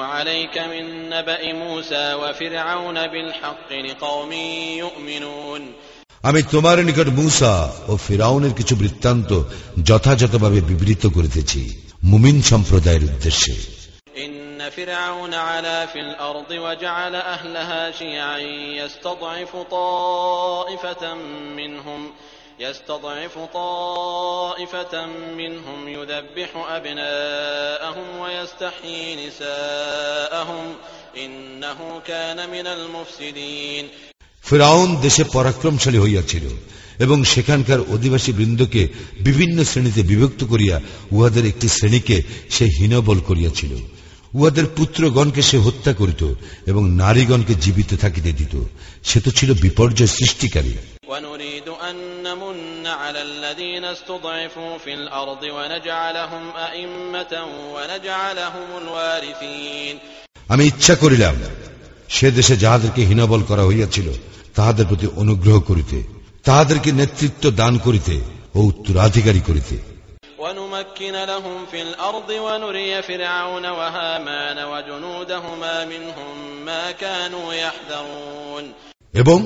عليك من نبأ موسى وفرعون بالحق لقوم يؤمنون আমি তোমার নিকট মুসা ও ফিরাউনের কিছু বৃত্তান্ত যথাযথভাবে বিবৃত করিতেছি মুমিন সম্প্রদায়ের উদ্দেশ্যে إن فرعون علا في الأرض وجعل أهلها شيعا يستضعف طائفة منهم يستضعف طائفة منهم يذبح أبناءهم ويستحيي نساءهم إنه كان من المفسدين ফিরাউন দেশে পরাক্রমশালী হইয়াছিল এবং সেখানকার অধিবাসী বৃন্দকে বিভিন্ন শ্রেণীতে বিভক্ত করিয়া উহাদের একটি শ্রেণীকে সে হীনবল করিয়াছিল উহাদের পুত্রগণকে সে হত্যা করিত এবং নারীগণকে জীবিত থাকিতে দিত সে তো ছিল বিপর্যয় সৃষ্টিকারী ونريد أن نمن على الذين استضعفوا في الأرض ونجعلهم أئمة ونجعلهم الوارثين আমি ইচ্ছা করিলাম সে দেশে যাহাদেরকে হীনবল করা হইয়াছিল তাহাদের প্রতি অনুগ্রহ করিতে তাহাদেরকে নেতৃত্ব দান করিতে ও উত্তরাধিকারী করিতে ونمكن لهم في الأرض ونري فرعون وهامان وجنودهما منهم ما كانوا يحذرون এবং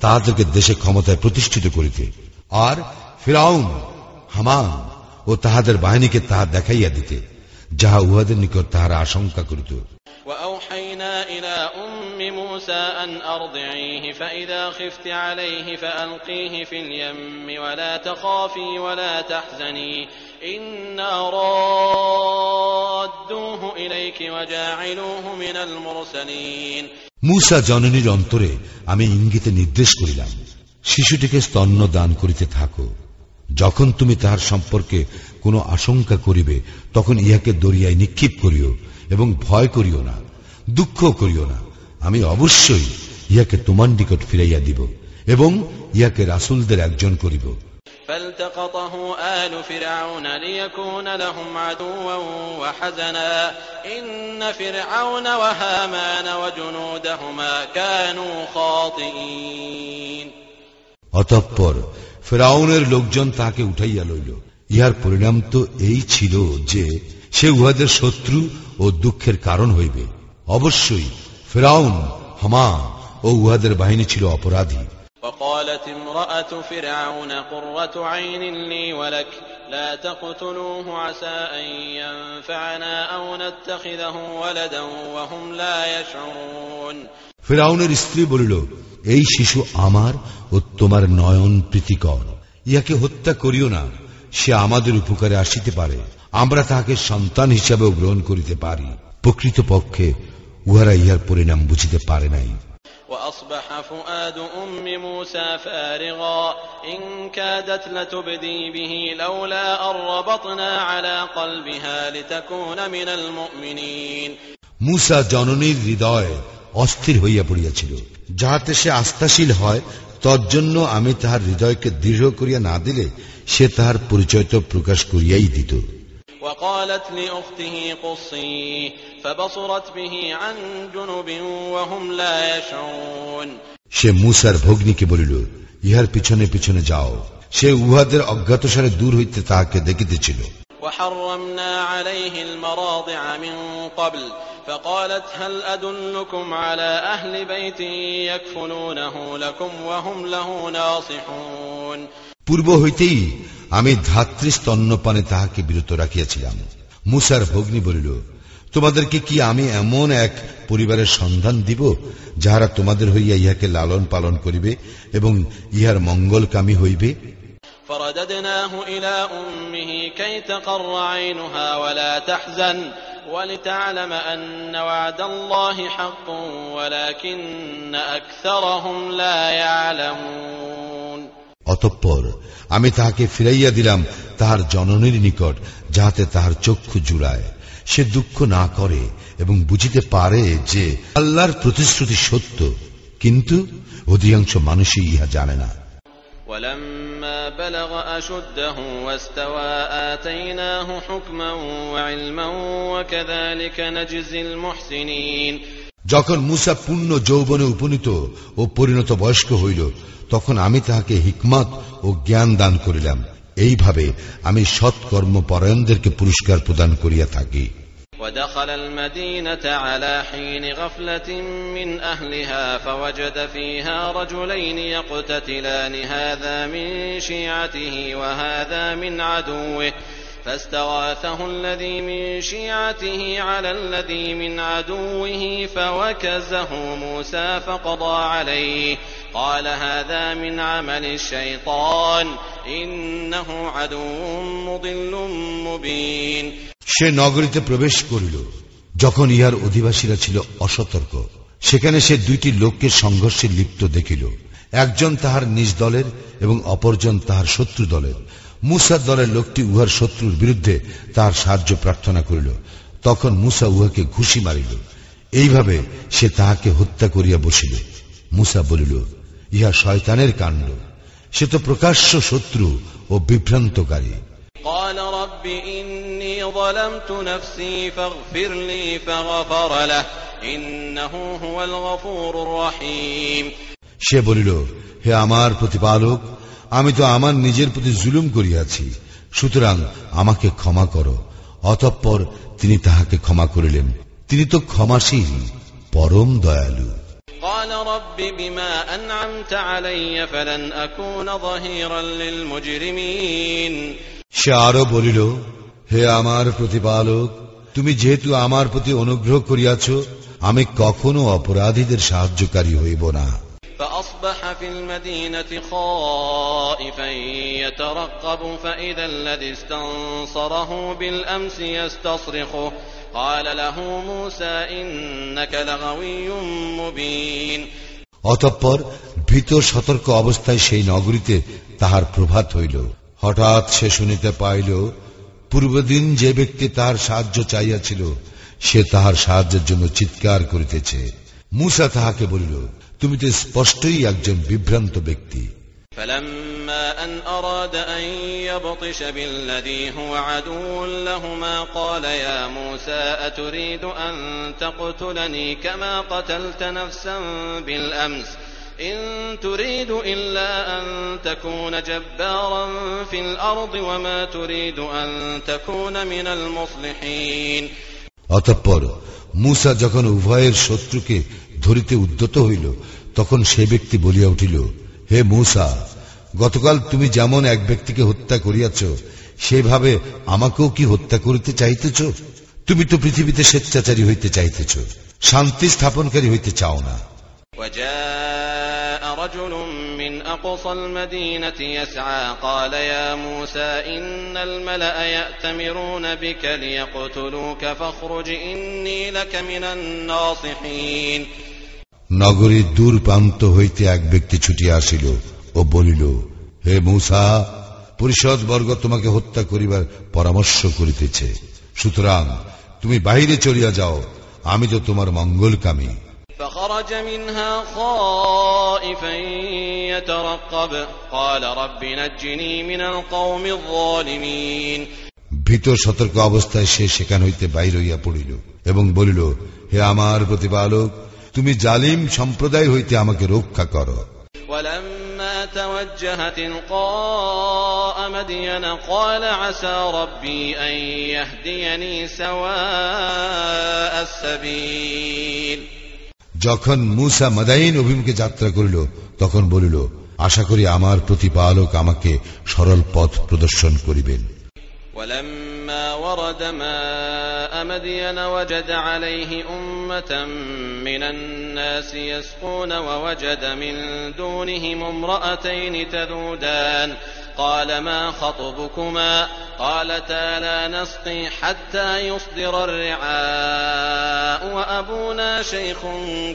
তাহাদেরকে দেশে ক্ষমতায় প্রতিষ্ঠিত করিতে আর ফিরাউন হামান ও তাহাদের বাহিনীকে তাহা দেখাইয়া দিতে যাহা উহাদের নিকট তাহারা আশঙ্কা করিত وأوحينا إلى أم موسى أن أرضعيه فإذا خفت عليه فألقيه في اليم ولا تخافي ولا تحزني إنا رادوه إليك وجاعلوه من المرسلين মুসা জননীর অন্তরে আমি ইঙ্গিতে নির্দেশ করিলাম, শিশুটিকে স্তন্য দান করিতে থাকো। যখন তুমি তাহার সম্পর্কে কোনো আশঙ্কা করিবে, তখন ইহাকে দরিয়ায় নিক্ষিপ করিও এবং ভয় করিও না দুঃখ করিও না। আমি অবশ্যই ইহাকে তোমার নিকট ফিরাইয়া দিব এবং ইহাকে রাসুলদের একজন করিব। فالتقطه آل فرعون ليكون لهم عدوا وحزنا إن فرعون وهامان وجنودهما كانوا خاطئين অতঃপর ফেরাউনের লোকজন তাহাকে উঠাইয়া লইল ইহার পরিণাম তো এই ছিল যে সে উহাদের শত্রু ও দুঃখের কারণ হইবে অবশ্যই ফেরাউন হামা ও উহাদের বাহিনী ছিল অপরাধী وقالت امرأة فرعون قرة عين لي ولك لا تقتلوه عسى أن ينفعنا أو نتخذه ولدا وهم لا يشعرون ফেরাউনের স্ত্রী বলিল এই শিশু আমার ও তোমার নয়ন প্রীতিকর ইহাকে হত্যা করিও না সে আমাদের উপকারে আসিতে পারে আমরা তাহাকে সন্তান হিসাবেও গ্রহণ করিতে পারি প্রকৃত পক্ষে উহারা ইহার পরিণাম বুঝিতে পারে নাই وأصبح فؤاد أم موسى فارغا إن كادت لتبدي به لولا أن ربطنا على قلبها لتكون من المؤمنين মুসা জননীর হৃদয় অস্থির হইয়া পড়িয়াছিল যাহাতে সে আস্থাশীল হয় তজ্জন্য আমি তাহার হৃদয়কে দৃঢ় করিয়া না দিলে সে তাহার পরিচয় তো প্রকাশ করিয়াই দিত وقالت لأخته قصيه فبصرت به عن جنب وهم لا يشعرون সে মুসার ভগ্নীকে বলিল ইহার পিছনে পিছনে যাও সে উহাদের অজ্ঞাতসারে দূর হইতে তাহাকে দেখিতেছিল وحرمنا عليه المراضع من قبل فقالت هل أدلكم على أهل بيت يكفلونه لكم وهم له ناصحون পূর্ব হইতেই আমি ধাত্রী স্তন্যপানে তাহাকে বিরত রাখিয়াছিলাম মুসার ভগ্নী বলিল তোমাদেরকে কি আমি এমন এক পরিবারের সন্ধান দিব যাহারা তোমাদের হইয়া ইহাকে লালন পালন করিবে এবং ইহার মঙ্গলকামী হইবে فرددناه إلى أمه كي تقر عينها ولا تحزن ولتعلم أن وعد الله حق ولكن أكثرهم لا يعلمون অতঃপর আমি তাহাকে ফিরাইয়া দিলাম তাহার জননীর নিকট যাহাতে তাহার চক্ষু জুড়ায় সে দুঃখ না করে এবং বুঝিতে পারে যে আল্লাহর প্রতিশ্রুতি সত্য কিন্তু অধিকাংশ মানুষই ইহা জানে না ولما بلغ أشده واستوى آتيناه حكما وعلما وكذلك نجزي المحسنين যখন মুসা পূর্ণ যৌবনে উপনীত ও পরিণত বয়স্ক হইল তখন আমি তাহাকে হিকমত ও জ্ঞান দান করিলাম এইভাবে আমি সৎকর্ম পরায়ণদেরকে পুরস্কার প্রদান করিয়া থাকি ودخل المدينة على حين غفلة من أهلها فوجد فيها رجلين يقتتلان هذا من شيعته وهذا من عدوه فاستغاثه الذي من شيعته على الذي من عدوه فوكزه موسى فقضى عليه قال هذا من عمل الشيطان إنه عدو مضل مبين সে নগরীতে প্রবেশ করিল যখন ইহার অধিবাসীরা ছিল অসতর্ক সেখানে সে দুইটি লোককে সংঘর্ষে লিপ্ত দেখিল একজন তাহার নিজ দলের এবং অপরজন তাহার শত্রু দলের মুসার দলের লোকটি উহার শত্রুর বিরুদ্ধে তাহার সাহায্য প্রার্থনা করিল তখন মুসা উহাকে ঘুষি মারিল এইভাবে সে তাহাকে হত্যা করিয়া বসিল মুসা বলিল ইহা শয়তানের কাণ্ড সে তো প্রকাশ্য শত্রু ও বিভ্রান্তকারী قال رب إني ظلمت نفسي فاغفر لي فغفر له إنه هو الغفور الرحيم সে বলিল হে আমার প্রতিপালক আমি তো আমার নিজের প্রতি জুলুম করিয়াছি সুতরাং আমাকে ক্ষমা করো অতঃপর তিনি তাহাকে ক্ষমা করিলেন তিনি তো ক্ষমাশীল পরম দয়ালু قال رب بما أنعمت علي فلن أكون ظهيرا للمجرمين সে আরো বলিল হে আমার প্রতিপালক তুমি যেহেতু আমার প্রতি অনুগ্রহ করিয়াছ আমি কখনো অপরাধীদের সাহায্যকারী হইব না فأصبح في المدينة خائفا يترقب فإذا الذي استنصره بالأمس يستصرخه অতঃপর ভীত সতর্ক অবস্থায় সেই নগরীতে তাহার প্রভাত হইল। হঠাৎ সে শুনিতে পাইল, পূর্বদিন যে ব্যক্তি তাহার সাহায্য চাইয়াছিল সে তাহার সাহায্যের জন্য চিৎকার করিতেছে। মুসা তাহাকে বলিল, তুমি তো স্পষ্টই একজন বিভ্রান্ত ব্যক্তি। فلما أن أراد أن يبطش بالذي هو عدو لهما قال يا موسى أتريد أن تقتلني كما قتلت نفسا بالأمس إن تريد إلا أن تكون جبارا في الأرض وما تريد أن تكون من المصلحين অতঃপর মুসা যখন উভয়ের শত্রুকে ধরিতে উদ্যত হইল তখন সে ব্যক্তি বলিয়া উঠিল হে মুসা গতকাল তুমি যেমন এক ব্যক্তিকে হত্যা করিয়াছ সেভাবে আমাকেও কি হত্যা করিতে চাইতেছ তুমি তো পৃথিবীতে স্বেচ্ছাচারী হইতে চাইতেছ শান্তি স্থাপনকারী হইতে চাও না وجاء رجل من أقصى المدينة يسعى قال يا موسى إن الملأ يأتمرون بك ليقتلوك فاخرج إني لك من الناصحين নগরীর দূর প্রান্ত হইতে এক ব্যক্তি ছুটিয়া আসিল ও বলিল হে মূসা পরিষদ বর্গ তোমাকে হত্যা করিবার পরামর্শ করিতেছে সুতরাং তুমি বাহিরে চলিয়া যাও আমি তো তোমার মঙ্গলকামী فخرج منها خائفا يترقب قال رب نجني من القوم الظالمين ভীত সতর্ক অবস্থায় সে সেখান হইতে বাইর হইয়া পড়িল এবং বলিল হে আমার প্রতিপালক তুমি জালিম সম্প্রদায় হইতে আমাকে রক্ষা করো ولما توجه تلقاء مدين قال عسى ربي أن يهديني سواء السبيل যখন মুসা মাদাইন অভিমুখে যাত্রা করিল তখন বলিল আশা করি আমার প্রতিপালক আমাকে সরল পথ প্রদর্শন করিবেন ولما ورد ماء مدين وجد عليه أمة من الناس يسقون ووجد من دونهم امرأتين تذودان قال ما خطبكما قالتا لا نسقي حتى يصدر الرعاء وأبونا شيخ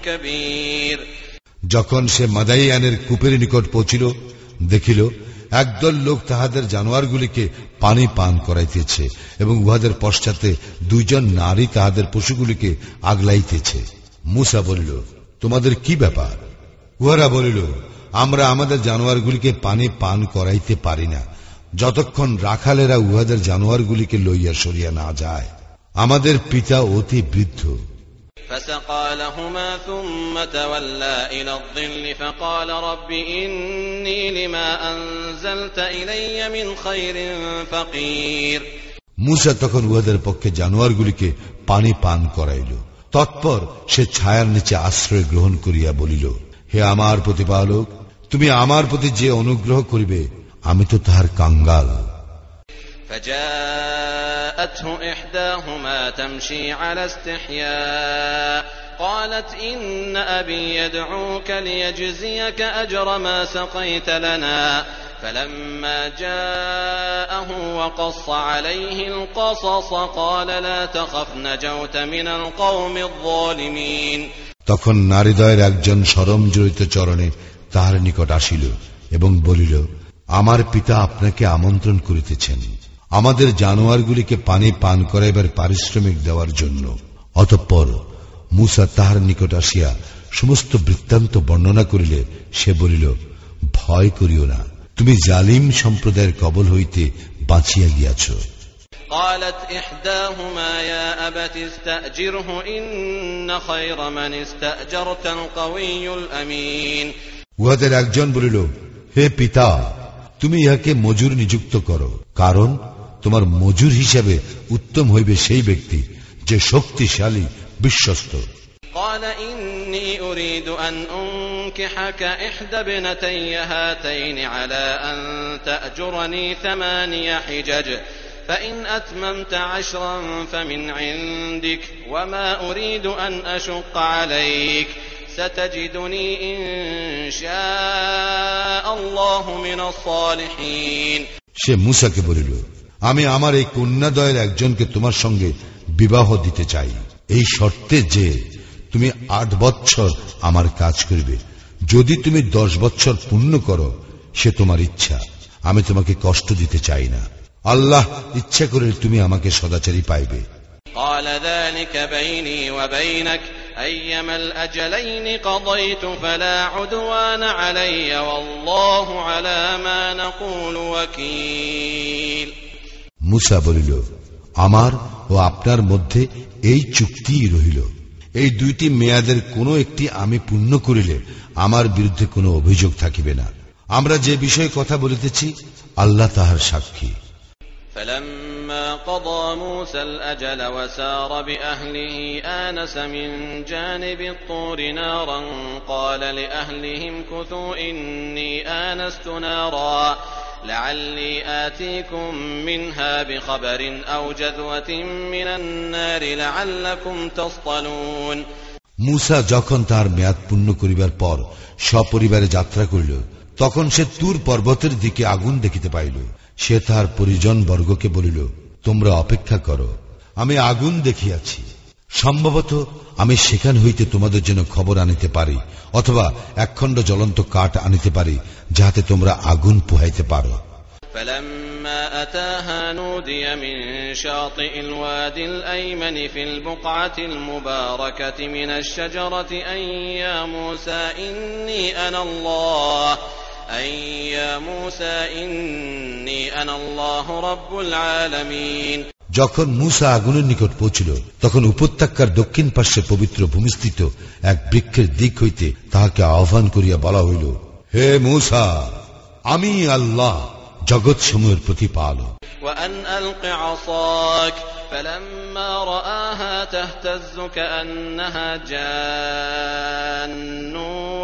كبير যখন সে মাদাইয়ানের কূপের নিকট পৌঁছিল দেখিল একদল লোক তাহাদের জানোয়ারগুলিকে পানি পান করাইতেছে এবং উহাদের পশ্চাতে দুইজন নারী তাহাদের পশুগুলিকে আগলাইতেছে। মুসা বলিল, তোমাদের কি ব্যাপার? উহারা বলিল, আমরা আমাদের জানোয়ারগুলিকে পানি পান করাইতে পারি না। যতক্ষণ রাখালেরা উহাদের জানোয়ারগুলিকে লইয়া সরিয়া না যায়, আমাদের পিতা অতি বৃদ্ধ। فسقى لهما ثم تولى إلى الظل فقال رب إني لما أنزلت إلي من خير فقير মুসা তখন উহাদের পক্ষে জানোয়ারগুলিকে পানি পান করাইল তৎপর সে ছায়ার নিচে আশ্রয় গ্রহণ করিয়া বলিল হে আমার প্রতিপালক তুমি আমার প্রতি যে অনুগ্রহ করিবে আমি তো তাহার কাঙ্গাল فجاءته إحداهما تمشي على استحياء قالت إن أبي يدعوك ليجزيك أجر ما سقيت لنا فلما جاءه وقص عليه القصص قال لا تخف نجوت من القوم الظالمين তখন নারীদয়ের একজন সরম জড়িত চরণে তাহার নিকট আসিল এবং বলিল আমার পিতা আপনাকে আমন্ত্রণ করিতেছেন আমাদের জানোয়ারগুলিকে পানি পান করাইবার পারিশ্রমিক দেওয়ার জন্য অতঃপর মুসা তাহার নিকট আসিয়া সমস্ত বৃত্তান্ত বর্ণনা করিলে সে বলিল ভয় করিও না তুমি জালিম সম্প্রদায়ের কবল হইতে বাঁচিয়া গিয়াছ قالت إحداهما يا أبت استأجره إن خير من استأجرت القوي الأمين উহাদের একজন বলিল হে পিতা তুমি ইহাকে মজুর নিযুক্ত করো কারণ তোমার মজুর হিসাবে উত্তম হইবে সেই ব্যক্তি যে শক্তিশালী বিশ্বস্ত قال إني أريد أن أنكحك إحدى ابنتي هاتين على أن تأجرني ثماني حجج فإن أتممت عشرا فمن عندك وما أريد أن أشق عليك ستجدني إن شاء الله من الصالحين সে মুসাকে বলিল আমি আমার এই কন্যাদয়ের একজনকে তোমার সঙ্গে বিবাহ দিতে চাই এই শর্তে যে তুমি আট বৎসর আমার কাজ করবে যদি তুমি দশ বৎসর পূর্ণ করো সে তোমার ইচ্ছা আমি তোমাকে কষ্ট দিতে চাই না আল্লাহ ইচ্ছা করে তুমি আমাকে সদাচারী পাইবে قال ذلك بيني وبينك أيما الأجلين قضيت فلا عدوان علي والله على ما نقول وكيل মুসা বলিল আমার ও আপনার মধ্যে এই চুক্তিই রহিল এই দুইটি মেয়াদের কোনো একটি আমি পূর্ণ করিলে আমার বিরুদ্ধে কোনো অভিযোগ থাকিবে না আমরা যে বিষয়ে কথা বলিতেছি আল্লাহ তাহার সাক্ষী فلما قضى موسى الأجل وسار بأهله آنس من جانب الطور نارا قال لأهلهم كثوا إني آنست نارا لعلي آتيكم منها بخبر أو جذوة من النار لعلكم تصطلون মুসা যখন তার মেয়াদ পূর্ণ করিবার পর সপরিবারে যাত্রা করিল তখন সে তুর পর্বতের দিকে আগুন দেখিতে পাইল সে তাহার পরিজন বর্গকে বলিল তোমরা অপেক্ষা করো আমি আগুন দেখিয়াছি সম্ভবত আমি সেখান হইতে তোমাদের জন্য খবর আনিতে পারি অথবা একখণ্ড জ্বলন্ত কাঠ আনিতে পারি যাহাতে তোমরা আগুন পোহাইতে পারো فلما أتاها نودي من شاطئ الوادي الأيمن في البقعة المباركة من الشجرة أن يا موسى إني أنا الله أن يا موسى إني أنا الله رب العالمين যখন মুসা আগুনের নিকট পৌঁছিল, তখন উপত্যকার দক্ষিণ পার্শ্বে পবিত্র ভূমিস্থিত এক বৃক্ষের দিক হইতে তাহাকে আহ্বান করিয়া বলা হইল, হে মুসা, আমি আল্লাহ জগৎ সমূহের প্রতিপালক فلما رآها تهتز كأنها جان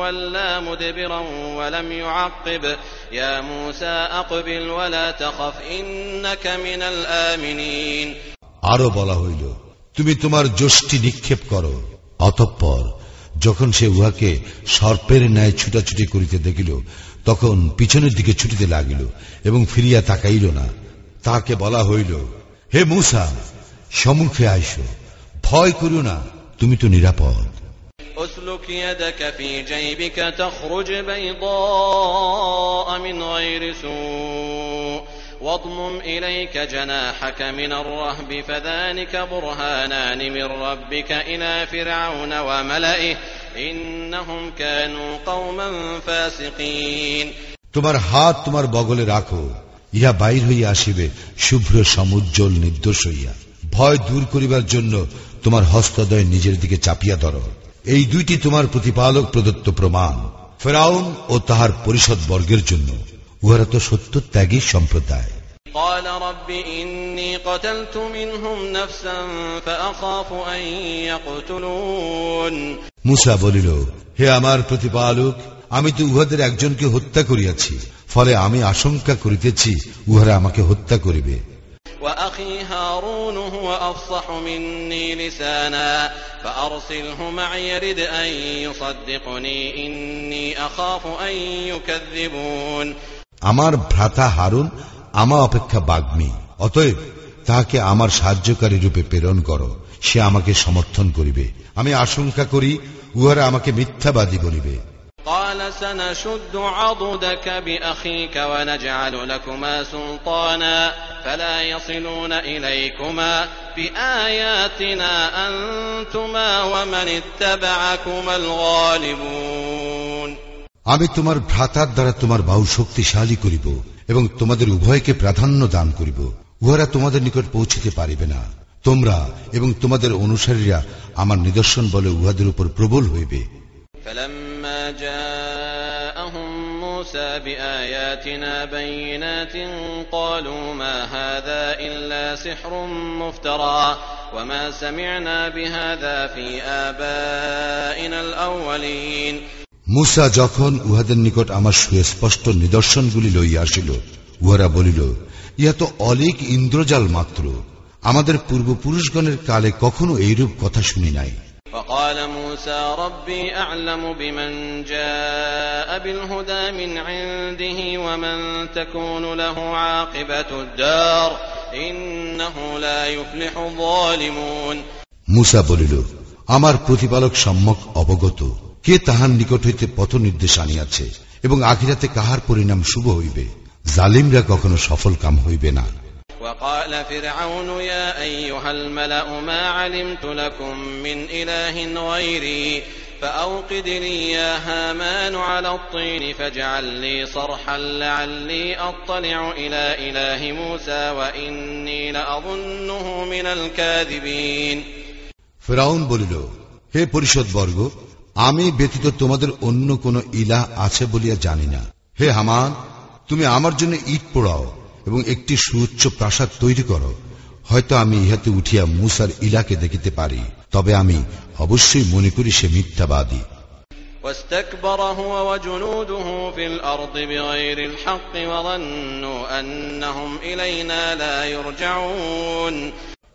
ولا مدبرا ولم يعقب يا موسى أقبل ولا تخف إنك من الآمنين আরো বলা হইল তুমি তোমার যষ্টি নিক্ষেপ করো অতঃপর যখন সে উহাকে সর্পের ন্যায় ছুটাছুটি করিতে দেখিল তখন পিছনের দিকে ছুটিতে লাগিল এবং ফিরিয়া তাকাইল না তাকে বলা হইল হে মুসা সম্মুখে আইস ভয় করিও না তুমি তো নিরাপদ اسلك يدك في جيبك تخرج بيضاء من غير سوء واضمم إليك جناحك من الرهب فذلك برهانان من ربك إلى فرعون وملئه إنهم كانوا قوما فاسقين তোমার হাত তোমার বগলে রাখো ইহা বাইর হইয়া আসিবে শুভ্র সমুজ্জ্বল নির্দোষ হইয়া ভয় দূর করিবার জন্য তোমার হস্তদয় নিজের দিকে চাপিয়া ধর এই দুইটি তোমার প্রতিপালক প্রদত্ত প্রমাণ ফেরাউন ও তাহার পরিষদ বর্গের জন্য উহারা তো সত্য ত্যাগী সম্প্রদায় قال رب إني قتلت منهم نفسا فأخاف أن يقتلون মুসা বলিল হে আমার প্রতিপালক আমি তো উহাদের একজনকে হত্যা করিয়াছি ফলে আমি আশঙ্কা করিতেছি উহারা আমাকে হত্যা করিবে وأخي هارون هو أفصح مني لسانا فأرسله معي يرد أن يصدقني إني أخاف أن يكذبون আমার ভ্রাতা হারুন আমা অপেক্ষা বাগ্মী অতএব তাহাকে আমার সাহায্যকারী রূপে প্রেরণ করো সে আমাকে সমর্থন করিবে আমি আশঙ্কা করি উহারা আমাকে মিথ্যাবাদী বলিবে قال سنشد عضدك بأخيك ونجعل لكما سلطانا فلا يصلون إليكما بآياتنا أنتما ومن اتبعكما الغالبون আমি তোমার ভ্রাতার দ্বারা তোমার বাহু শক্তিশালী করিব এবং তোমাদের উভয়কে প্রাধান্য দান করিব উহারা তোমাদের নিকট পৌঁছিতে পারিবে না তোমরা এবং তোমাদের অনুসারীরা আমার নিদর্শন বলে উহাদের উপর প্রবল হইবে فلما جاءهم موسى بآياتنا بينات قالوا ما هذا إلا سحر مفترى وما سمعنا بهذا في آبائنا الأولين মুসা যখন উহাদের নিকট আমার সুস্পষ্ট নিদর্শনগুলি লইয়া আসিল উহারা বলিল ইহা তো অলিক ইন্দ্রজাল মাত্র আমাদের পূর্বপুরুষগণের কালে কখনো এইরূপ কথা শুনি নাই وقال موسى ربي أعلم بمن جاء بالهدى من عنده ومن تكون له عاقبة الدار إنه لا يفلح الظالمون মুসা বলিল আমার প্রতিপালক সম্যক অবগত কে তাহার নিকট হইতে পথ নির্দেশ আনিয়াছে এবং আখিরাতে কাহার পরিণাম শুভ হইবে জালিমরা কখনো সফল কাম হইবে না وقال فرعون يا أيها الملأ ما علمت لكم من إله غيري فأوقد لي يا هامان على الطين فاجعل لي صرحا لعلي أطلع إلى إله موسى وإني لأظنه من الكاذبين ফেরাউন বলিল হে পরিষদ বর্গ আমি ব্যতীত তোমাদের অন্য কোন ইলা আছে বলিয়া জানি না হে হামান তুমি আমার জন্য ইট পোড়াও এবং একটি সুউচ্চ প্রাসাদ তৈরি করো হয়তো আমি ইহাতে উঠিয়া মুসার ইলাকে দেখিতে পারি তবে আমি অবশ্যই মনে করি সে মিথ্যাবাদী واستكبر هو وجنوده في الأرض بغير الحق وظنوا أنهم إلينا لا يرجعون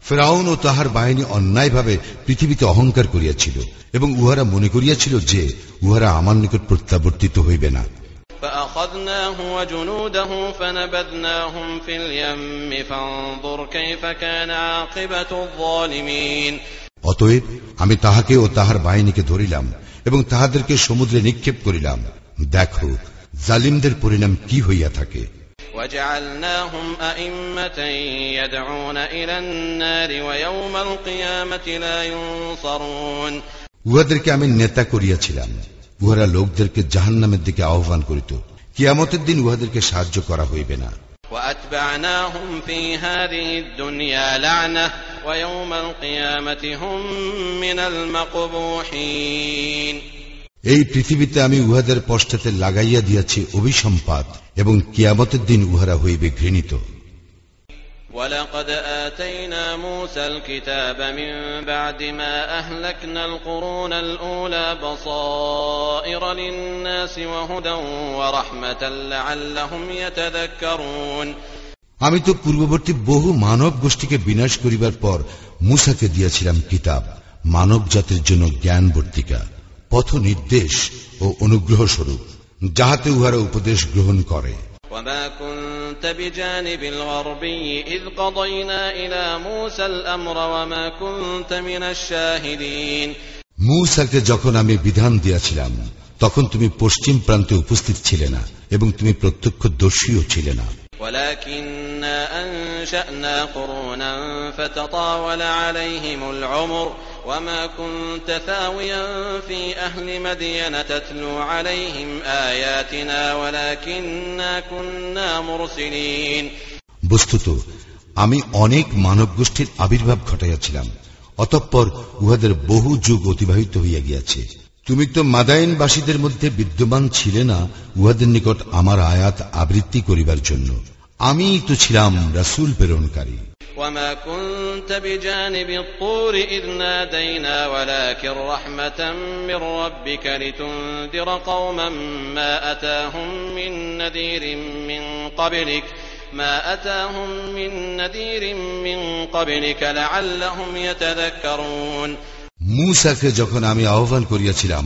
ফেরাউন ও তাহার বাহিনী অন্যায়ভাবে পৃথিবীতে অহংকার করিয়াছিল এবং উহারা মনে করিয়াছিল যে উহারা আমার নিকট প্রত্যাবর্তিত হইবে না فأخذناه وجنوده فنبذناهم في اليم فانظر كيف كان عاقبة الظالمين অতএব আমি তাহাকে ও তাহার বাহিনীকে ধরিলাম এবং তাহাদেরকে সমুদ্রে নিক্ষেপ করিলাম দেখো জালিমদের পরিণাম কি হইয়া থাকে وجعلناهم أئمة يدعون إلى النار ويوم القيامة لا ينصرون উহাদেরকে আমি নেতা করিয়াছিলাম উহারা লোকদেরকে জাহান নামের দিকে আহ্বান করিত। কিয়ামতের দিন উহাদেরকে সাহায্য করা হইবে না। এই পৃথিবীতে আমি উহাদের পশ্চাতে লাগাইয়া দিয়াছি অভিসম্পাদ এবং কিয়ামতের দিন উহারা হইবে ঘৃণিত। ولقد آتينا موسى الكتاب من بعد ما أهلكنا القرون الأولى بصائر للناس وهدى ورحمة لعلهم يتذكرون আমি তো পূর্ববর্তী বহু মানব গোষ্ঠীকে বিনাশ করিবার পর মুসাকে দিয়াছিলাম কিতাব মানব জাতির জন্য জ্ঞান বর্তিকা পথ নির্দেশ ও অনুগ্রহ স্বরূপ যাহাতে উহারা উপদেশ গ্রহণ করে وما كنت بجانب الغربي إذ قضينا إلى موسى الأمر وما كنت من الشاهدين মূসাকে যখন আমি বিধান দিয়াছিলাম তখন তুমি পশ্চিম প্রান্তে উপস্থিত ছিলে না এবং তুমি প্রত্যক্ষ দর্শীও ছিলে না ولكنا أنشأنا قرونا فتطاول عليهم العمر وما كنت ثاويا في أهل مدين تتلو عليهم آياتنا ولكنا كنا مرسلين বস্তুত আমি অনেক মানব গোষ্ঠীর আবির্ভাব ঘটাইয়াছিলাম অতঃপর উহাদের বহু যুগ অতিবাহিত হইয়া গিয়াছে তুমি তো মাদায়নবাসীদের মধ্যে বিদ্যমান ছিলে না উহাদের নিকট আমার আয়াত আবৃত্তি করিবার জন্য আমি তো ছিলাম রাসুল প্রেরণকারী وما كنت بجانب الطور إذ نادينا ولكن رحمة من ربك لتنذر قوما ما أتاهم من نذير من قبلك ما أتاهم من نذير من قبلك لعلهم يتذكرون মুসাকে যখন আমি আহ্বান করিয়াছিলাম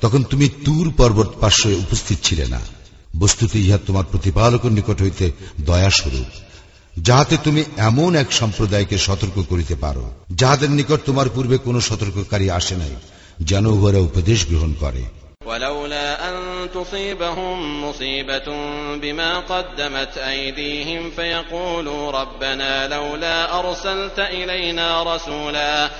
তখন তুমি তুর পর্বত পার্শ্বে উপস্থিত ছিলে না বস্তুতে ইহা তোমার প্রতিপালকের নিকট হইতে দয়াস্বরূপ যাহাতে তুমি এমন এক সম্প্রদায়কে সতর্ক করিতে পারো যাহাদের নিকট তোমার পূর্বে কোন সতর্ককারী আসে নাই যেন উহারা উপদেশ গ্রহণ করে ولولا أن تصيبهم مصيبة بما قدمت أيديهم فيقولوا ربنا لولا أرسلت إلينا رسولا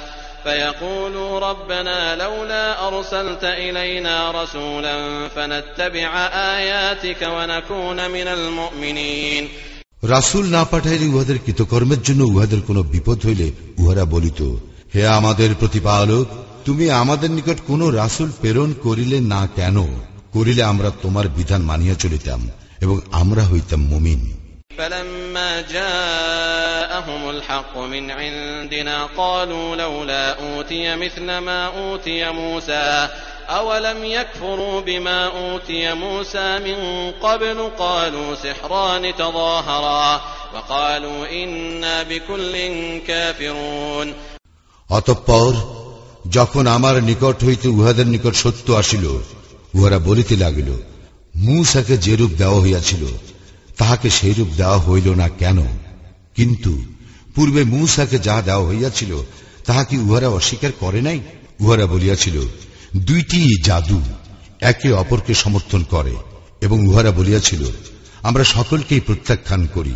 فيقولوا ربنا لولا أرسلت إلينا رسولا فنتبع آياتك ونكون من المؤمنين রাসুল না পাঠাইলে উহাদের কৃতকর্মের জন্য উহাদের কোনো বিপদ হইলে উহারা বলিত হে আমাদের প্রতিপালক তুমি আমাদের নিকট কোন রাসুল প্রেরণ করিলে না কেন করিলে আমরা তোমার বিধান মানিয়া চলিতাম এবং আমরা হইতাম মুমিন فلما جاءهم الحق من عندنا قالوا لولا أوتي مثل ما أوتي موسى أولم يكفروا بما أوتي موسى من قبل قالوا سحران تظاهرا وقالوا إنا بكل كافرون অতঃপর যখন আমার নিকট হইতে উহাদের নিকট সত্য আসিল উহারা বলিতে লাগিল মূসাকে যেরূপ দেওয়া হইয়াছিল তাহাকে সেইরূপ দেওয়া হইল না কেন কিন্তু পূর্বে মূসাকে যাহা দেওয়া হইয়াছিল তাহা কি উহারা অস্বীকার করে নাই উহারা বলিয়াছিল দুইটি জাদু একে অপরকে সমর্থন করে এবং উহারা বলিয়াছিল আমরা সকলকেই প্রত্যাখ্যান করি।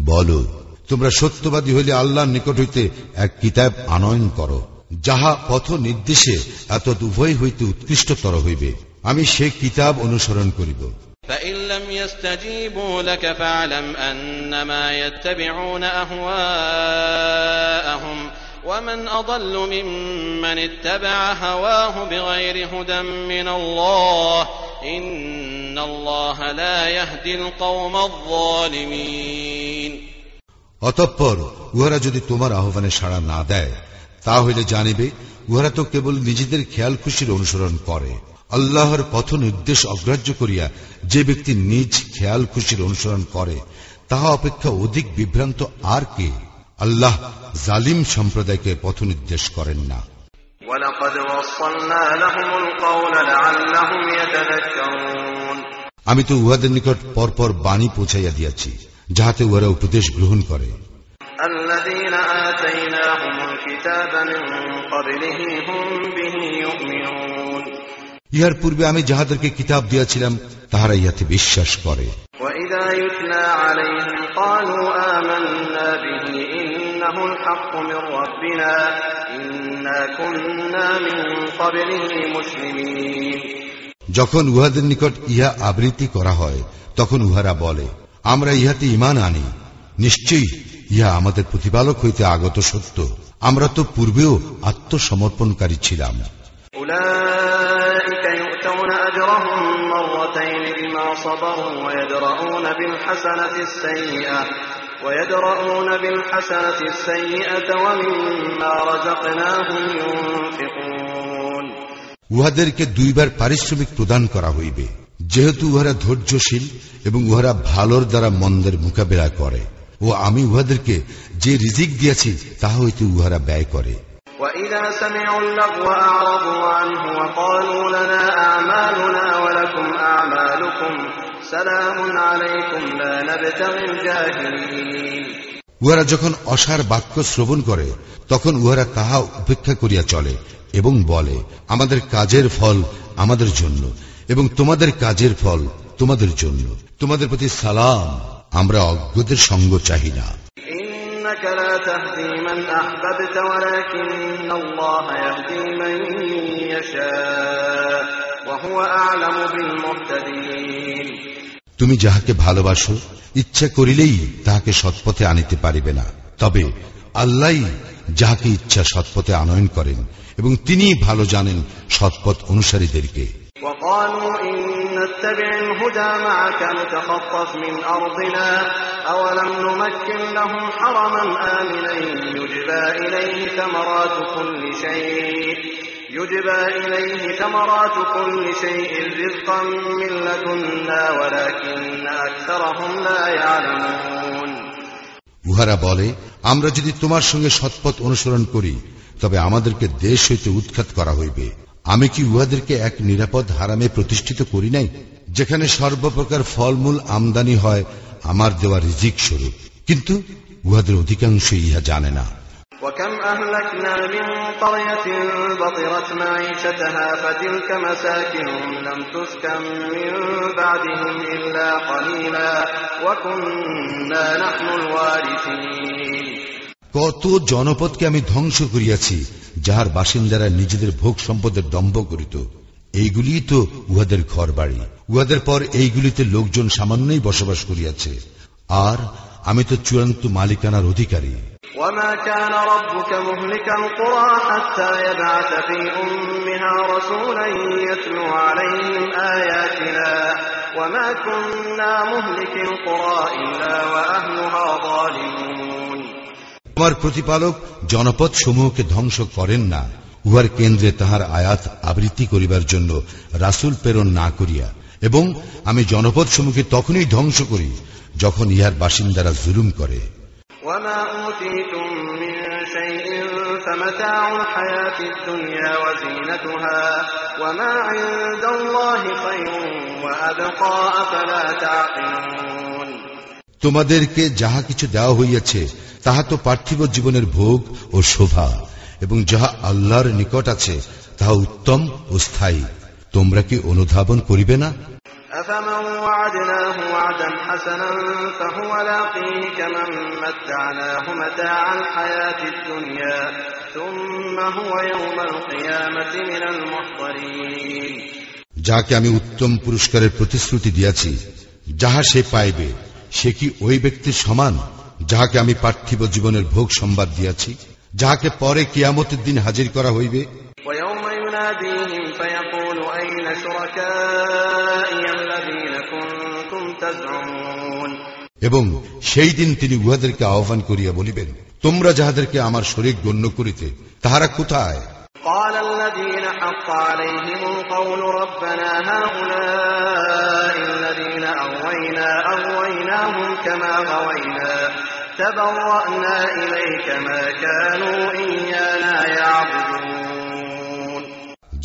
বল তোমরা সত্যবাদী হইলে আল্লাহর নিকট হইতে এক কিতাব আনয়ন করো যাহা পথ নির্দেশে এত উভয় হইতে উৎকৃষ্টতর হইবে। আমি সে কিতাব অনুসরণ করিব। فإن لم يستجيبوا لك فاعلم أنما يتبعون أهواءهم ومن أضل ممن اتبع هواه بغير هدى من الله إن الله لا يهدي القوم الظالمين অতঃপর উহারা যদি তোমার আহ্বানে সাড়া না দেয় তা হইলে জানিবে উহারা তো কেবল নিজেদের খেয়াল খুশির অনুসরণ করে আল্লাহর পথ নির্দেশ অগ্রাহ্য করিয়া যে ব্যক্তি নিজ খেয়াল খুশির অনুসরণ করে তাহা অপেক্ষা অধিক বিভ্রান্ত আর কে? আল্লাহ জালিম সম্প্রদায়কে পথ নির্দেশ করেন না। আমি তো উহাদের নিকট পরপর বাণী পৌঁছাইয়া দিয়াছি যাহাতে উহারা উপদেশ গ্রহণ করে। ইহার পূর্বে আমি যাহাদেরকে কিতাব দিয়াছিলাম তাহারা ইহাতে বিশ্বাস করে। যখন উহাদের নিকট ইহা আবৃত্তি করা হয় তখন উহারা বলে আমরা ইহাতে ইমান আনি। নিশ্চয়ই ইহা আমাদের প্রতিপালক হইতে আগত সত্য। আমরা তো পূর্বেও আত্মসমর্পণকারী ছিলাম। أولئك يؤتون أجرهم مرتين بما صبروا ويدرؤون بالحسنة السيئة ويدرؤون بالحسنة السيئة ومما رزقناهم ينفقون উহাদেরকে দুইবার পারিশ্রমিক প্রদান করা হইবে যেহেতু উহারা ধৈর্যশীল এবং উহারা ভালোর দ্বারা মন্দের মোকাবেলা করে ও আমি উহাদেরকে যে রিজিক দিয়াছি তাহা হইতে উহারা ব্যয় করে وإذا سمعوا اللغو أعرضوا عنه وقالوا لنا أعمالنا ولكم أعمالكم سلام عليكم لا نبتغي الجاهلين উহারা যখন অসার বাক্য শ্রবণ করে তখন উহারা তাহা উপেক্ষা করিয়া চলে এবং বলে আমাদের কাজের ফল আমাদের জন্য এবং তোমাদের কাজের ফল তোমাদের জন্য তোমাদের প্রতি সালাম আমরা অজ্ঞদের সঙ্গ চাহি না إنك لا تهدي من أحببت ولكن الله يهدي من يشاء وهو أعلم بالمهتدين তুমি যাহাকে ভালোবাসো ইচ্ছা করিলেই তাহাকে সৎপথে আনিতে পারিবে না তবে আল্লাহ যাহাকে ইচ্ছা সৎপথে আনয়ন করেন এবং তিনি ভালো জানেন সৎপথ অনুসারীদেরকে وقالوا إن نتبع الهدى معك نتخطف من أرضنا أولم نمكن لهم حرما آمنا يجبى إليه ثمرات كل شيء يجبى إليه ثمرات كل شيء رزقا من لدنا ولكن أكثرهم لا يعلمون উহারা বলে আমরা যদি তোমার সঙ্গে সৎপথ অনুসরণ করি তবে আমাদেরকে দেশ হইতে উৎখাত করা হইবে আমি কি উহাদেরকে এক নিরাপদ হারামে প্রতিষ্ঠিত করি নাই যেখানে সর্বপ্রকার ফলমূল আমদানি হয় আমার দেওয়া রিজিক স্বরূপ কিন্তু উহাদের অধিকাংশ ইহা জানে না وكم أهلكنا من قرية بطرت معيشتها فتلك مساكنهم لم تسكن من بعدهم إلا قليلا وكنا نحن الوارثين কত জনপদকে আমি ধ্বংস করিয়াছি যাহার বাসিন্দারা নিজেদের ভোগ সম্পদের দম্ভ করিত এইগুলি তো উহাদের ঘর বাড়ি উহাদের পর এইগুলিতে লোকজন সামান্যই বসবাস করিয়াছে আর আমি তো চূড়ান্ত মালিকানার অধিকারী وما كان ربك مهلك القرى حتى يبعث في أمها رسولا يتلو عليهم آياتنا وما كنا مهلك القرى إلا وأهلها ظالمون তোমার প্রতিপালক জনপদ সমূহকে ধ্বংস করেন না উহার কেন্দ্রে তাহার আয়াত আবৃত্তি করিবার জন্য রাসুল প্রেরণ না করিয়া এবং আমি জনপদ সমূহকে তখনই ধ্বংস করি যখন ইহার বাসিন্দারা জুলুম করে وما أوتيتم من شيء فمتاع الحياة الدنيا وزينتها وما عند الله خير وأبقى أفلا تعقلون তোমাদেরকে যাহা কিছু দেওয়া হইয়াছে তাহা তো পার্থিব জীবনের ভোগ ও শোভা এবং যাহা আল্লাহর নিকট আছে তাহা উত্তম ও স্থায়ী তোমরা কি অনুধাবন করিবে না أفمن وعدناه وعدا حسنا فهو لاقيه كمن متعناه متاع الحياة الدنيا ثم هو يوم القيامة من المحضرين যাহাকে আমি উত্তম পুরস্কারের প্রতিশ্রুতি দিয়াছি যাহা সে পাইবে সে কি ওই ব্যক্তির সমান যাহাকে আমি পার্থিব জীবনের ভোগ সম্বাদ দিয়াছি যাহাকে পরে কিয়ামতের দিন হাজির করা হইবে ويوم يناديهم فيقول أين شركائي الذين كنتم تزعمون এবং সেই দিন তিনি উহাদেরকে আহ্বান করিয়া বলিবেন তোমরা যাহাদেরকে আমার শরীর গণ্য করিতে তাহারা কোথায় قال الذين حق عليهم القول ربنا هؤلاء الذين أغوينا أغويناهم كما غوينا تبرأنا إليك ما كانوا إيانا يعبدون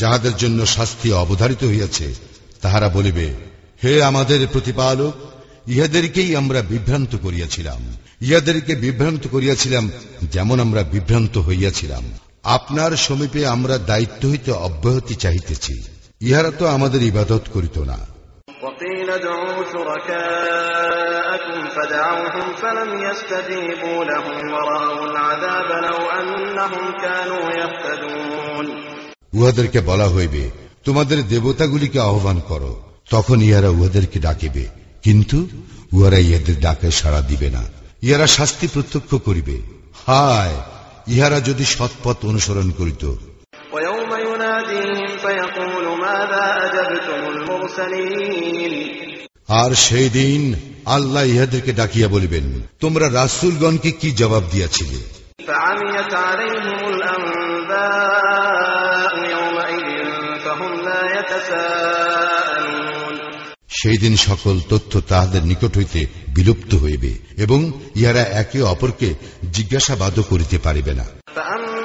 যাহাদের জন্য শাস্তি অবধারিত হইয়াছে তাহারা বলিবে হে আমাদের প্রতিপালক ইহাদেরকেই আমরা বিভ্রান্ত করিয়াছিলাম ইহাদেরকে বিভ্রান্ত করিয়াছিলাম যেমন আমরা বিভ্রান্ত হইয়াছিলাম আপনার সমীপে আমরা দায়িত্ব হইতে অব্যাহতি চাহিতেছি ইহারা তো আমাদের ইবাদত করিত না وقيل ادعوا شركاءكم فدعوهم فلم يستجيبوا لهم ورأوا العذاب لو أنهم كانوا يهتدون উহাদেরকে বলা হইবে তোমাদের দেবতাগুলিকে আহ্বান করো তখন ইহারা উহাদেরকে ডাকিবে কিন্তু উহারা ইহাদের ডাকে সাড়া দিবে না ইহারা শাস্তি প্রত্যক্ষ করিবে হায় ইহারা যদি সৎপথ অনুসরণ করিত ويوم يناديهم فيقول ماذا أجبتم المرسلين আর সেই দিন আল্লাহ ইহাদেরকে ডাকিয়া বলিবেন, তোমরা রাসুলগণকে কি জবাব দিয়াছিলে? সেই দিন সকল তথ্য তাহাদের নিকট হইতে বিলুপ্ত হইবে এবং ইহারা একে অপরকে জিজ্ঞাসাবাদও করিতে পারিবে না। তাবা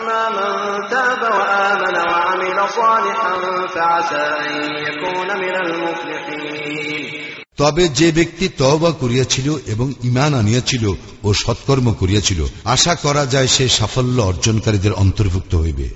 তবে যে ব্যক্তি তহবা করিয়াছিল এবং ইমান আনিয়াছিল ও সৎকর্ম করিয়াছিল আশা করা যায় সে সাফল্য অর্জনকারীদের অন্তর্ভুক্ত হইবে।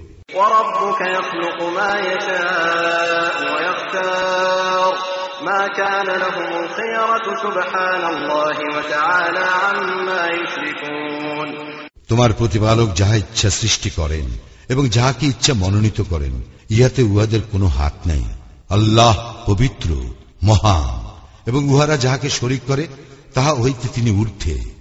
তোমার প্রতিপালক যাহা ইচ্ছা সৃষ্টি করেন এবং যাহাকে ইচ্ছা মনোনীত করেন ইহাতে উহাদের কোনো হাত নাই। আল্লাহ পবিত্র মহান। এবং উহারা যাহাকে শরিক করে তাহা হইতে তিনি ঊর্ধ্বে।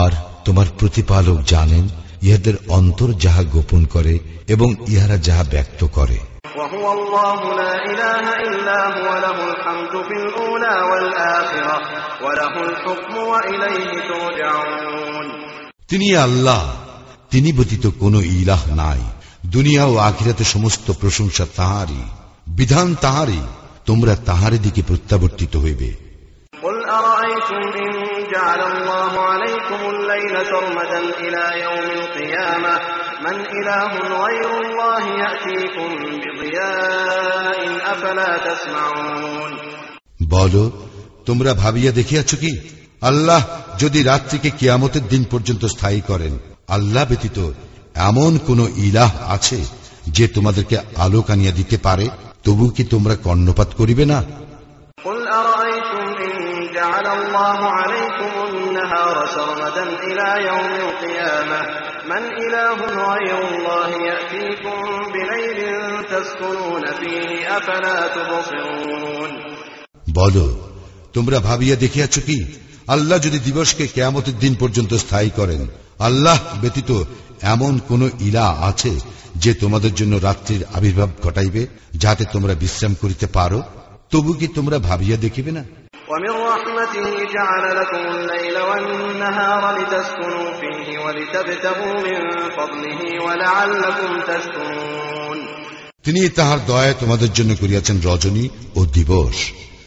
আর তোমার প্রতিপালক জানেন ইহাদের অন্তর যাহা গোপন করে এবং ইহারা যাহা ব্যক্ত করে। তিনি আল্লাহ তিনি ব্যতীত কোন ইলাহ নাই। দুনিয়া ও আখিরাতে সমস্ত প্রশংসা তাহারই বিধান তাহারই তোমরা তাহারি দিকে প্রত্যাবর্তিত হইবে। বল তোমরা ভাবিয়া দেখিয়াছ কি আল্লাহ যদি রাত্রিকে কিয়ামতের দিন পর্যন্ত স্থায়ী করেন আল্লাহ ব্যতীত এমন কোন ইলাহ আছে যে তোমাদেরকে আলোক আনিয়া দিতে পারে? তবু কি তোমরা কর্ণপাত করিবে না? বল তোমরা ভাবিয়া দেখিয়াছ কি? আল্লাহ যদি দিবসকে কেয়ামতের দিন পর্যন্ত স্থায়ী করেন আল্লাহ ব্যতীত এমন কোন ইলা আছে যে তোমাদের জন্য রাত্রির আবির্ভাব ঘটাইবে যাতে তোমরা বিশ্রাম করিতে পারো? তবু কি তোমরা ভাবিয়া দেখিবে না? তিনি তাহার দয়া তোমাদের জন্য করিয়াছেন রজনী ও দিবস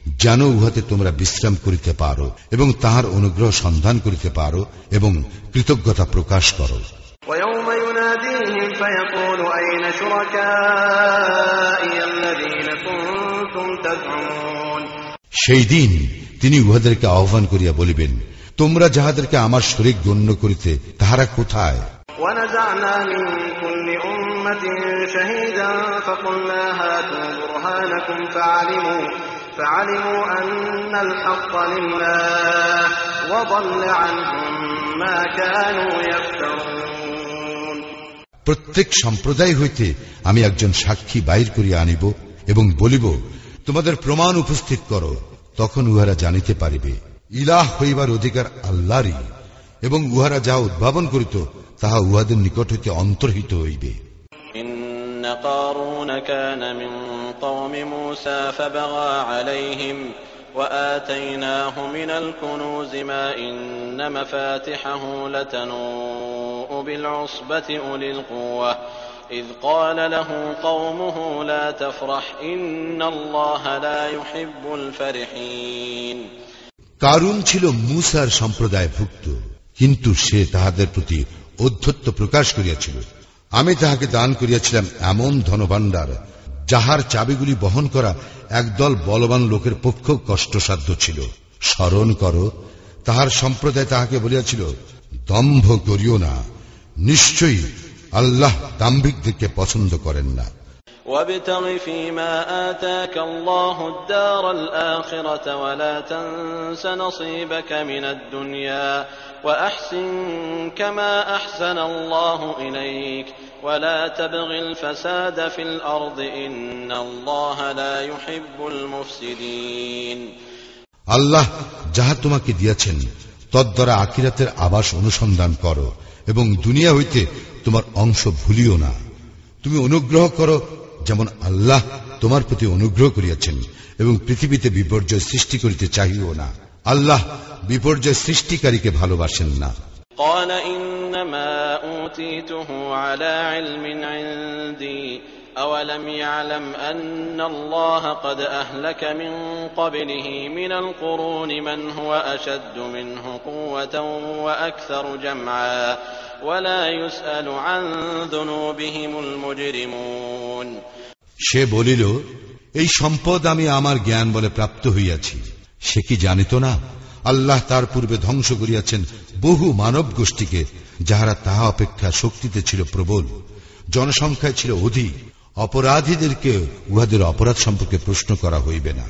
যেন উহাতে তোমরা বিশ্রাম করিতে পারো এবং তাহার অনুগ্রহ সন্ধান করিতে পারো এবং কৃতজ্ঞতা প্রকাশ করো। ويوم يناديهم فيقول أين شركائي الذين كنتم تزعمون সেই দিন তিনি উহাদেরকে আহ্বান করিয়া বলিবেন তোমরা যাহাদেরকে আমার শরীর গণ্য করিতে তাহারা কোথায় ونزعنا من كل أمة شهيدا فقلنا هاتوا برهانكم فعلموا فعلموا أن الحق لله وضل عنهم ما كانوا يفترون প্রত্যেক সম্প্রদায় হইতে আমি একজন সাক্ষী বাইর করিয়া আনিব এবং বলিব তোমাদের প্রমাণ উপস্থিত করো তখন উহারা জানিতে পারিবে ইলাহ হইবার অধিকার আল্লাহরই এবং উহারা যা উদ্ভাবন করিত তাহা উহাদের নিকট হইতে অন্তর্হিত হইবে إن قارون كان من قوم موسى فبغى عليهم وآتيناه من الكنوز ما إن مفاتحه لتنوء بالعصبة أولي القوة إذ قال له قومه لا تفرح إن الله لا يحب الفرحين কারুন ছিল মুসার সম্প্রদায় ভুক্ত কিন্তু সে তাহাদের প্রতি অধ্যত্ব প্রকাশ করিয়াছিল আমি তাহাকে দান করিয়াছিলাম এমন ধনভাণ্ডার যাহার চাবিগুলি বহন করা একদল বলবান লোকের পক্ষ কষ্টসাধ্য ছিল। স্মরণ করো, তাহার সম্প্রদায় তাহাকে বলিয়াছিল, দম্ভ করিও না, নিশ্চয়ই আল্লাহ দাম্ভিকদেরকে পছন্দ করেন না। وابتغ فيما آتاك الله الدار الآخرة ولا تنس نصيبك من الدنيا وأحسن كما أحسن الله إليك ولا تبغ الفساد في الأرض إن الله لا يحب المفسدين আল্লাহ যাহা তোমাকে দিয়াছেন তদ্বারা আখিরাতের আবাস অনুসন্ধান করো এবং দুনিয়া হইতে তোমার অংশ ভুলিও না তুমি অনুগ্রহ করো যেমন আল্লাহ তোমার প্রতি অনুগ্রহ করিয়াছেন এবং পৃথিবীতে বিপর্যয় সৃষ্টি করিতে চাহিও না আল্লাহ বিপর্যয় সৃষ্টিকারীকে ভালোবাসেন না قال إنما أوتيته على علم عندي أولم يعلم أن الله قد أهلك من قبله من القرون من هو أشد منه قوة وأكثر جمعا ولا يسأل عن ذنوبهم المجرمون সে বলিল এই সম্পদ আমি আমার জ্ঞান বলে প্রাপ্ত হইয়াছি সে কি জানিত না আল্লাহ তার পূর্বে ধ্বংস করিয়াছেন বহু মানব গোষ্ঠীকে যাহারা তাহা অপেক্ষা শক্তিতে ছিল প্রবল জনসংখ্যায় ছিল অধিক অপরাধীদেরকে উহাদের অপরাধ সম্পর্কে প্রশ্ন করা হইবে না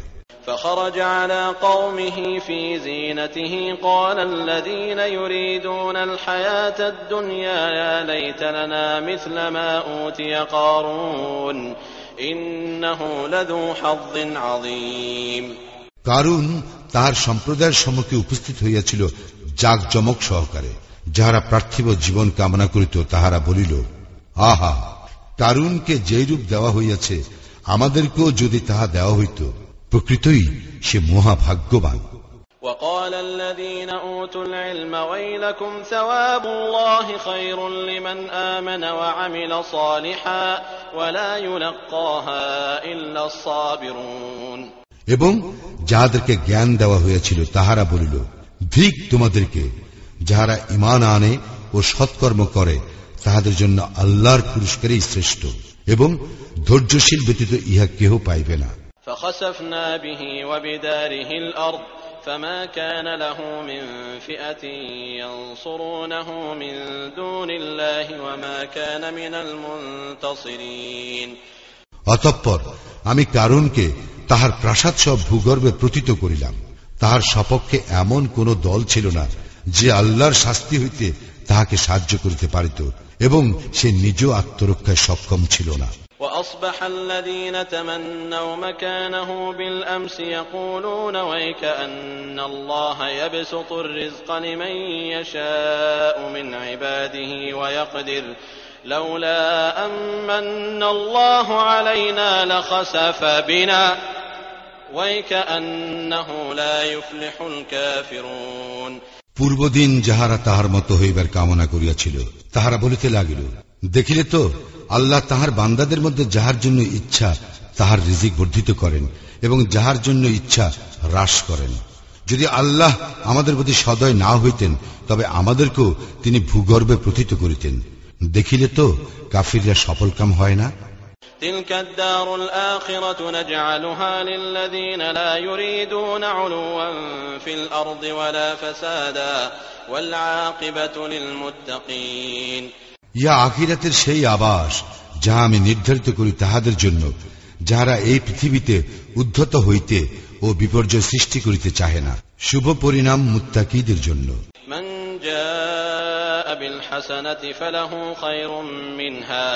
فخرج على قومه في زينته قال الذين يريدون الحياة الدنيا يا ليت لنا مثل ما أوتي قارون কারণ তার সম্প্রদায়ের সম্মুখে উপস্থিত হইয়াছিল জাক জমক সহকারে, যাহারা পার্থিব জীবন কামনা করিত, তাহারা বলিল, আহা, কারুনকে যেরূপ দেওয়া হইয়াছে, আমাদেরকেও যদি তাহা দেওয়া হইত, প্রকৃতই সে মহাভাগ্যবান। وقال الذين أوتوا العلم ويلكم ثواب الله خير لمن آمن وعمل صالحا ولا يلقاها إلا الصابرون এবং যাহাদেরকে জ্ঞান দেওয়া হয়েছিল তাহারা বলিল ধিক তোমাদেরকে যাহারা ইমান আনে ও সৎকর্ম করে তাহাদের জন্য আল্লাহর পুরস্কারই শ্রেষ্ঠ এবং ধৈর্যশীল ব্যতীত ইহা কেহ পাইবে না فخسفنا به وبداره الأرض فما كان له من فئة ينصرونه من دون الله وما كان من المنتصرين অতঃপর আমি কারণকে তাহার প্রাসাদ সব ভূগর্ভে প্রতীত করিলাম তাহার সপক্ষে এমন কোন দল ছিল না যে আল্লাহর শাস্তি হইতে তাহাকে সাহায্য করিতে পারিত এবং সে নিজ আত্মরক্ষায় সক্ষম ছিল না وأصبح الذين تمنوا مكانه بالأمس يقولون ويك أن الله يبسط الرزق لمن يشاء من عباده ويقدر لولا أمن الله علينا لخسف بنا ويكأنه لا يفلح الكافرون পূর্বদিন যাহারা তাহার মতো হইবার কামনা করিয়াছিল তাহারা বলিতে লাগিল দেখিলে তো আল্লাহ তাহার বান্দাদের মধ্যে যাহার জন্য ইচ্ছা তাহার রিজিক বর্ধিত করেন এবং যাহার জন্য ইচ্ছা হ্রাস করেন যদি আল্লাহ আমাদের প্রতি সদয় না হইতেন তবে আমাদেরকেও তিনি ভূগর্ভে প্রথিত করিতেন দেখিলে তো কাফিররা সফলকাম হয় না تلك الدار الآخرة نجعلها للذين لا يريدون علوا في الأرض ولا فسادا والعاقبة للمتقين ইয়া আখিরাতের সেই আবাস যাহা আমি নির্ধারিত করি তাহাদের জন্য যাহারা এই পৃথিবীতে উদ্ধত হইতে ও বিপর্যয় সৃষ্টি করিতে চাহে না শুভ পরিণাম মুত্তাকিদের জন্য من جاء بالحسنة فله خير منها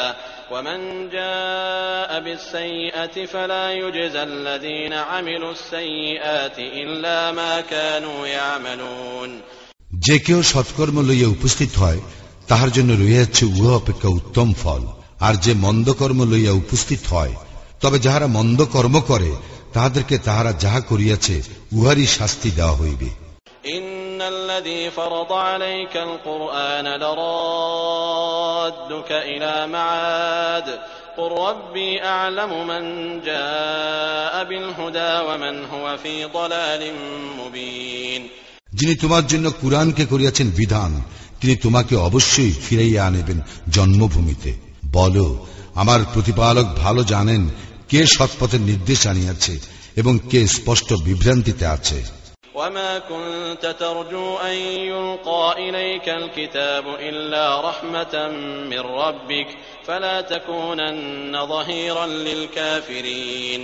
ومن جاء بالسيئة فلا يجزى الذين عملوا السيئات إلا ما كانوا يعملون যে কেউ সৎকর্ম লইয়া উপস্থিত হয় তাহার জন্য রইয়াছে উহা অপেক্ষা উত্তম ফল। আর যে মন্দকর্ম লইয়া উপস্থিত হয় তবে যাহারা মন্দ কর্ম করে তাহাদেরকে তাহারা যাহা করিয়াছে উহারই শাস্তি দেওয়া হইবে। যিনি তোমার জন্য কুরআনকে করিয়াছেন বিধান তিনি তোমাকে অবশ্যই ফিরাইয়া আনিবেন জন্মভূমিতে বলো আমার প্রতিপালক ভালো জানেন কে সৎপথের নির্দেশ আনিয়াছে এবং কে স্পষ্ট বিভ্রান্তিতে আছে وما كنت ترجو أن يلقى إليك الكتاب إلا رحمة من ربك فلا تكونن ظهيرا للكافرين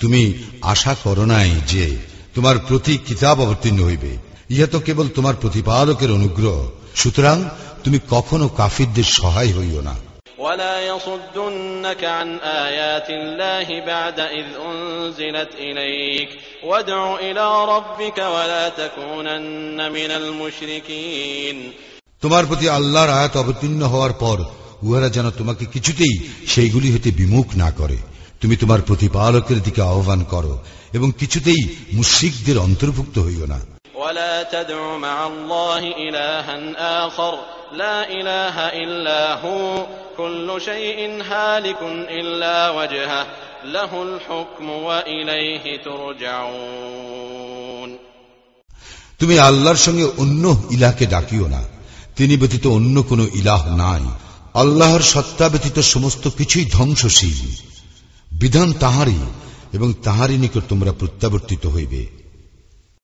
তুমি আশা করো নাই যে তোমার প্রতি কিতাব অবতীর্ণ হইবে ইহা তো কেবল তোমার প্রতিপালকের অনুগ্রহ সুতরাং তুমি কখনো কাফিরদের সহায় হইও না ولا يصدنك عن آيات الله بعد إذ أنزلت إليك وادع إلى ربك ولا تكونن من المشركين তোমার প্রতি আল্লাহর আয়াত অবতীর্ণ হওয়ার পর উহারা যেন তোমাকে কিছুতেই সেইগুলি হতে বিমুখ না করে তুমি তোমার প্রতিপালকের দিকে আহ্বান করো এবং কিছুতেই মুশ্রিকদের অন্তর্ভুক্ত হইও না ولا تدع مع الله إلها آخر لا إله إلا هو كل شيء هالك إلا وجهه له الحكم وإليه ترجعون তুমি আল্লাহর সঙ্গে অন্য ইলাকে ডাকিও না তিনি ব্যতীত অন্য কোনো ইলাহ নাই আল্লাহর সত্তা ব্যতীত সমস্ত কিছুই ধ্বংসশীল বিধান তাহারই এবং তাহারই নিকট তোমরা প্রত্যাবর্তিত হইবে